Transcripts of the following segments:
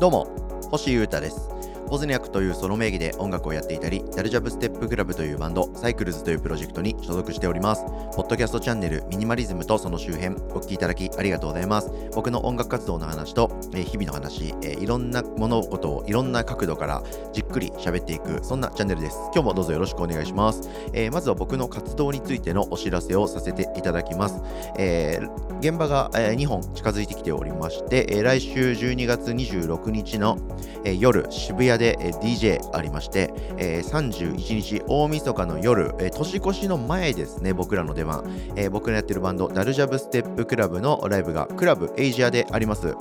どうも星優太です。ポズニャクというソロ名義で音楽をやっていたり、ダルジャブステップクラブというバンド、サイクルズというプロジェクトに所属しております。ポッドキャストチャンネル、ミニマリズムとその周辺、お聴きいただきありがとうございます。僕の音楽活動の話と、え、日々の話、え、いろんな物事をいろんな角度からじっくり喋っていく、そんなチャンネルです。今日もどうぞよろしくお願いします。えー、まずは僕の活動についてのお知らせをさせていただきます。え現場が、え2本近づいてきておりまして、え来週12月26日の、え夜、渋谷で、DJ ありまして、え、31日大晦日の夜、え、年越しの前ですね、僕らの出番、え、僕のやってるバンド、ダルジャブステップクラブのライブがクラブエイジアであります。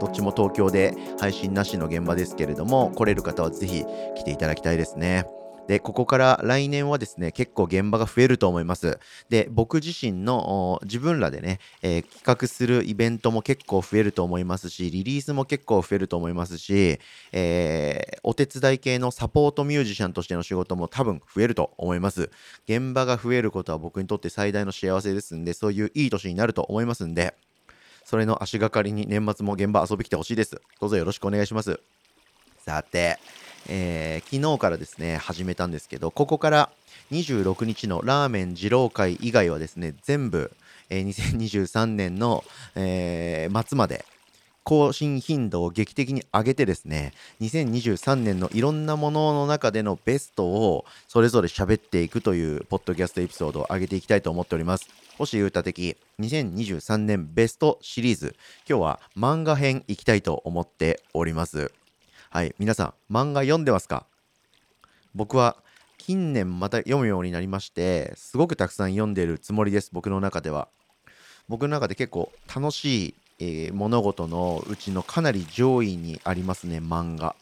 どっちも東京で配信なしの現場ですけれども、来れる方はぜひ来ていただきたいですね。で、ここから来年はですね、結構現場が増えると思います。で、僕自身の自分らでね、えー、企画するイベントも結構増えると思いますし、リリースも結構増えると思いますし、えー、お手伝い系のサポートミュージシャンとしての仕事も多分増えると思います。現場が増えることは僕にとって最大の幸せですんで、そういういい年になると思いますんで、それの足がかりに年末も現場遊び来てほしいです。どうぞよろしくお願いします。さて、えー、昨日からですね、始めたんですけど、ここから26日のラーメン二郎会以外はですね、全部、えー、2023年の、えー、末まで更新頻度を劇的に上げてですね、2023年のいろんなものの中でのベストをそれぞれ喋っていくというポッドキャストエピソードを上げていきたいと思っております。星優太的2023年ベストシリーズ、今日は漫画編いきたいと思っております。はい、皆さん、漫画読んでますか？僕は近年また読むようになりまして、すごくたくさん読んでるつもりです、僕の中では。僕の中で結構楽しい、えー、物事のうちのかなり上位にありますね、漫画。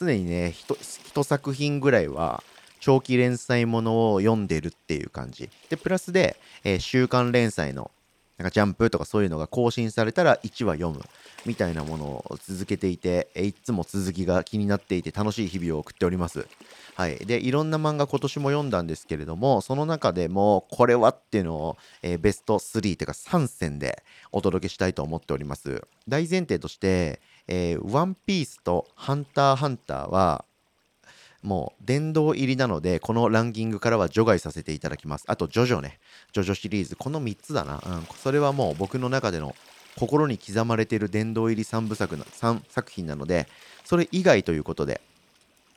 常にね、一作品ぐらいは長期連載ものを読んでるっていう感じ。で、プラスで、えー、週刊連載のなんかジャンプとかそういうのが更新されたら1話読む。みたいなものを続けていて、いつも続きが気になっていて楽しい日々を送っております。はい。で、いろんな漫画今年も読んだんですけれども、その中でもこれはっていうのを、えー、ベスト3というか3選でお届けしたいと思っております。大前提として、えー、ワンピースとハンターハンターはもう殿堂入りなので、このランキングからは除外させていただきます。あと、ジョジョね。ジョジョシリーズ。この3つだな。うん。それはもう僕の中での心に刻まれている殿堂入り3部作な3作品なのでそれ以外ということで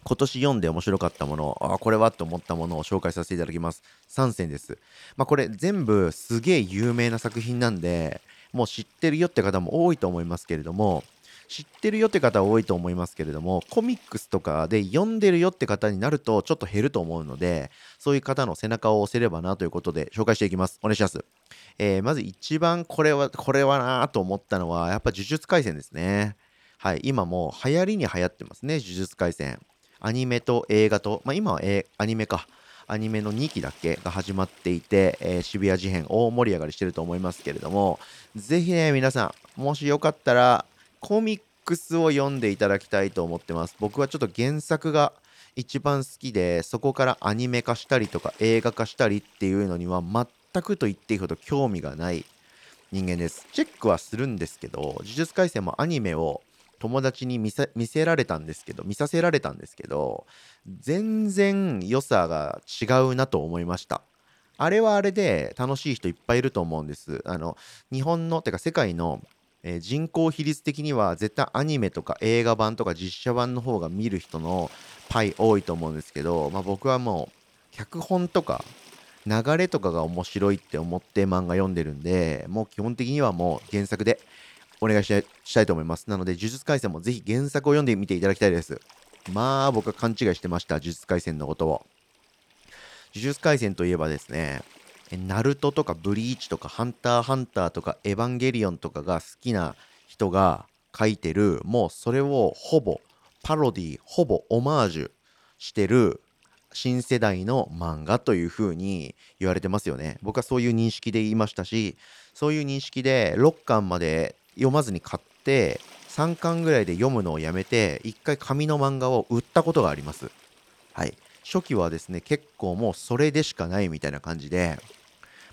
今年読んで面白かったものあこれはと思ったものを紹介させていただきます3選ですまあこれ全部すげえ有名な作品なんでもう知ってるよって方も多いと思いますけれども知ってるよって方多いと思いますけれどもコミックスとかで読んでるよって方になるとちょっと減ると思うのでそういう方の背中を押せればなということで紹介していきます。お願いします、えー、まず一番これはこれはなと思ったのはやっぱ呪術廻戦ですね。はい今も流行りに流行ってますね呪術廻戦。アニメと映画とまあ今は、えアニメか。アニメの2期だけ？が始まっていて、えー、渋谷事変大盛り上がりしてると思いますけれども、ぜひね、皆さん、もしよかったら、コミックスを読んでいただきたいと思ってます。僕はちょっと原作が一番好きで、そこからアニメ化したりとか映画化したりっていうのには全くと言っていいほど興味がない人間です。チェックはするんですけど、呪術廻戦もアニメを友達に見せられたんですけど、見させられたんですけど、全然良さが違うなと思いました。あれはあれで楽しい人いっぱいいると思うんです。あの、日本の、てか世界のえー、人口比率的には絶対アニメとか映画版とか実写版の方が見る人のパイ多いと思うんですけど、まあ、僕はもう脚本とか流れとかが面白いって思って漫画読んでるんでもう基本的にはもう原作でお願いしたいと思います。なので呪術廻戦もぜひ原作を読んでみていただきたいです。まあ僕は勘違いしてました呪術廻戦のことを。呪術廻戦といえばですねナルトとかブリーチとかハンターハンターとかエヴァンゲリオンとかが好きな人が書いてるもうそれをほぼパロディほぼオマージュしてる新世代の漫画というふうに言われてますよね。僕はそういう認識で言いましたしそういう認識で6巻まで読まずに買って3巻ぐらいで読むのをやめて1回紙の漫画を売ったことがあります。はい。初期はですね結構もうそれでしかないみたいな感じで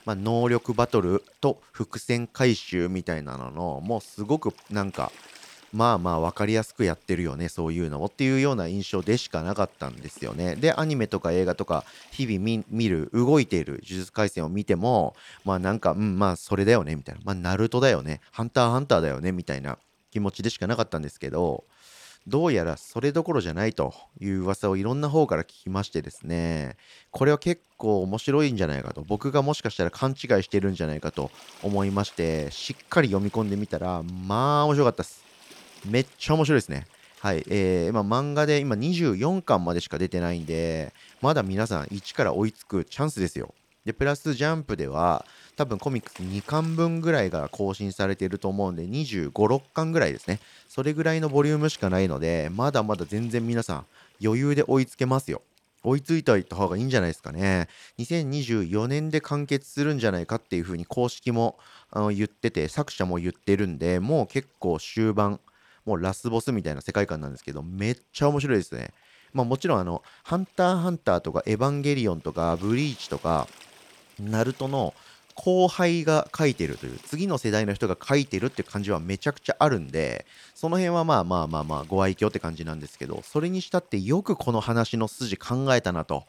まあ、能力バトルと伏線回収みたいなののもうすごくなんかまあまあ分かりやすくやってるよねそういうのをっていうような印象でしかなかったんですよね。でアニメとか映画とか日々見る動いている呪術廻戦を見てもまあなんかうんまあそれだよねみたいな。まあナルトだよねハンターハンターだよねみたいな気持ちでしかなかったんですけどどうやらそれどころじゃないという噂をいろんな方から聞きましてですね。これは結構面白いんじゃないかと。僕がもしかしたら勘違いしてるんじゃないかと思いましてしっかり読み込んでみたらまあ面白かったです。めっちゃ面白いですね。はい、えー、まあ、漫画で今24巻までしか出てないんでまだ皆さん1から追いつくチャンスですよ。でプラスジャンプでは多分コミックス2巻分ぐらいが更新されていると思うんで25、6巻ぐらいですね。それぐらいのボリュームしかないので、まだまだ全然皆さん余裕で追いつけますよ。追いついておいた方がいいんじゃないですかね。2024年で完結するんじゃないかっていうふうに公式もあの言ってて、作者も言ってるんで、もう結構終盤、もうラスボスみたいな世界観なんですけど、めっちゃ面白いですね。まあもちろんあの、ハンターハンターとかエヴァンゲリオンとかブリーチとか、ナルトの後輩が書いてるという次の世代の人が書いてるって感じはめちゃくちゃあるんでその辺はまあまあまあまあご愛嬌って感じなんですけどそれにしたってよくこの話の筋考えたなと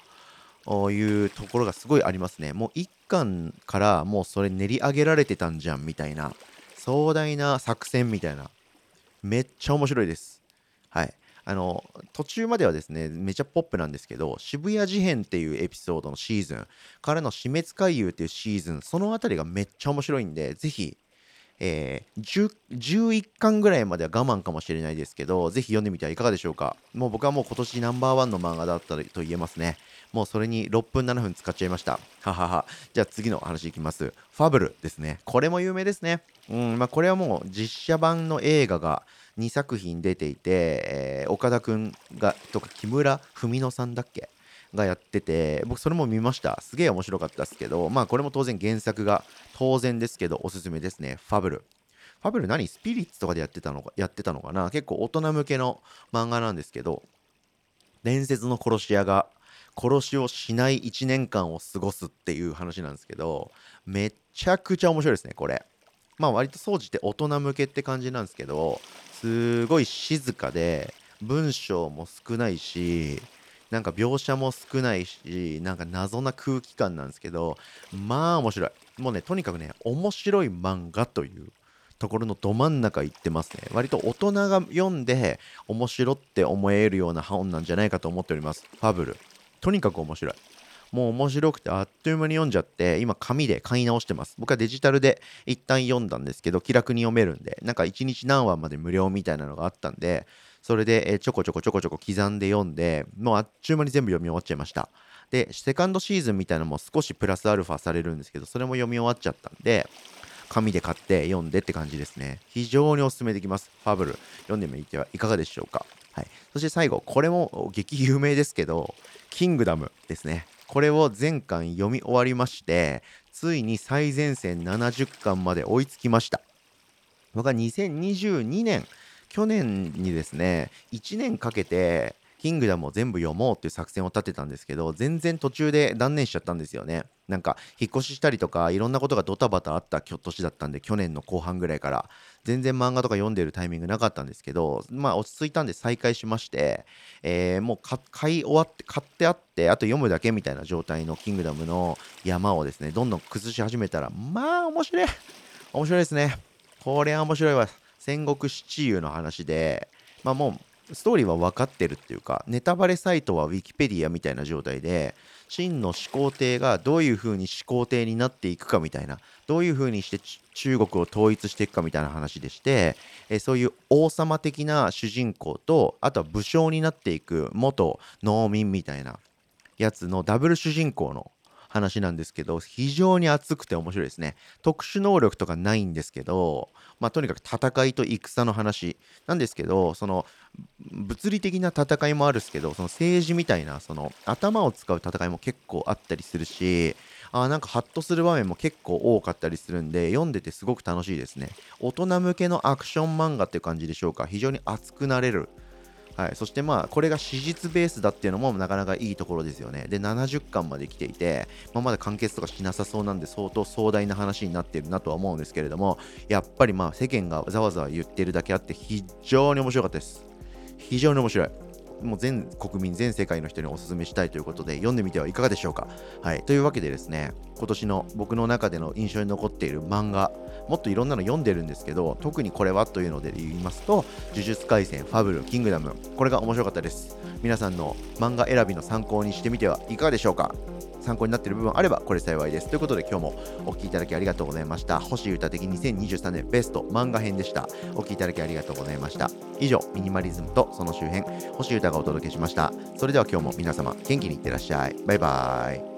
いうところがすごいありますね。もう一巻からもうそれ練り上げられてたんじゃんみたいな壮大な作戦みたいなめっちゃ面白いです。はい。あの途中まではですねめちゃポップなんですけど渋谷事変っていうエピソードのシーズンからの死滅回遊っていうシーズンその辺りがめっちゃ面白いんでぜひえー、11巻ぐらいまでは我慢かもしれないですけど、ぜひ読んでみてはいかがでしょうか。もう僕はもう今年ナンバーワンの漫画だったと言えますね。もうそれに6分7分使っちゃいました。ははは。じゃあ次の話いきます。ファブルですね。これも有名ですね。うん、まあこれはもう実写版の映画が2作品出ていて、えー、岡田くんがとか木村文乃さんだっけ？がやってて僕それも見ました。すげえ面白かったですけどまあこれも当然原作が当然ですけどおすすめですね。ファブル。ファブル何？スピリッツとかでやってたのかやってたのかな？結構大人向けの漫画なんですけど伝説の殺し屋が殺しをしない1年間を過ごすっていう話なんですけどめちゃくちゃ面白いですねこれ。まあ割と総じて大人向けって感じなんですけどすごい静かで文章も少ないしなんか描写も少ないしなんか謎な空気感なんですけどまあ面白い。もうねとにかくね面白い漫画というところのど真ん中行ってますね。割と大人が読んで面白って思えるような本なんじゃないかと思っております。ファブル。とにかく面白い。もう面白くてあっという間に読んじゃって今紙で買い直してます。僕はデジタルで一旦読んだんですけど気楽に読めるんでなんか1日何話まで無料みたいなのがあったんでそれで、ちょこちょこちょこちょこ刻んで読んでもうあっちゅう間に全部読み終わっちゃいました。でセカンドシーズンみたいなのも少しプラスアルファされるんですけどそれも読み終わっちゃったんで紙で買って読んでって感じですね。非常におすすめできます。ファブル。読んでみてはいかがでしょうか。はい、そして最後これも激有名ですけどキングダムですね。これを全巻読み終わりましてついに最前線70巻まで追いつきました。僕は2022年去年にですね1年かけてキングダムを全部読もうっていう作戦を立てたんですけど全然途中で断念しちゃったんですよね。なんか引っ越ししたりとかいろんなことがドタバタあった年だったんで去年の後半ぐらいから。全然漫画とか読んでるタイミングなかったんですけどまあ落ち着いたんで再開しまして、えー、もう買い終わって買ってあってあと読むだけみたいな状態のキングダムの山をですねどんどん崩し始めたらまあ面白い。面白いですね。これは面白いわ。戦国七雄の話で。まあもうストーリーは分かってるっていうかネタバレサイトは Wikipedia みたいな状態で真の始皇帝がどういう風に始皇帝になっていくかみたいなどういう風にして中国を統一していくかみたいな話でして、えそういう王様的な主人公とあとは武将になっていく元農民みたいなやつのダブル主人公の話なんですけど非常に熱くて面白いですね。特殊能力とかないんですけどまあとにかく戦いと戦の話なんですけどその物理的な戦いもあるんですけどその政治みたいなその頭を使う戦いも結構あったりするしあなんかハッとする場面も結構多かったりするんで読んでてすごく楽しいですね。大人向けのアクション漫画っていう感じでしょうか。非常に熱くなれるはい、そしてまあこれが史実ベースだっていうのもなかなかいいところですよね。で70巻まで来ていて、まあ、まだ完結とかしなさそうなんで相当壮大な話になってるなとは思うんですけれどもやっぱりまあ世間がざわざわ言ってるだけあって非常に面白かったです。非常に面白い。もう全国民、全世界の人にお勧めしたいということで、読んでみてはいかがでしょうか？はい。というわけでですね、今年の僕の中での印象に残っている漫画、もっといろんなの読んでるんですけど、特にこれはというので言いますと、呪術廻戦、ファブル、キングダム、これが面白かったです。皆さんの漫画選びの参考にしてみてはいかがでしょうか？参考になっている部分あればこれ幸いです。ということで今日もお聴きいただきありがとうございました。星歌的2023年ベスト漫画編でした。お聴きいただきありがとうございました。以上、ミニマリズムとその周辺、星歌がお届けしました。それでは今日も皆様元気にいってらっしゃい。バイバーイ。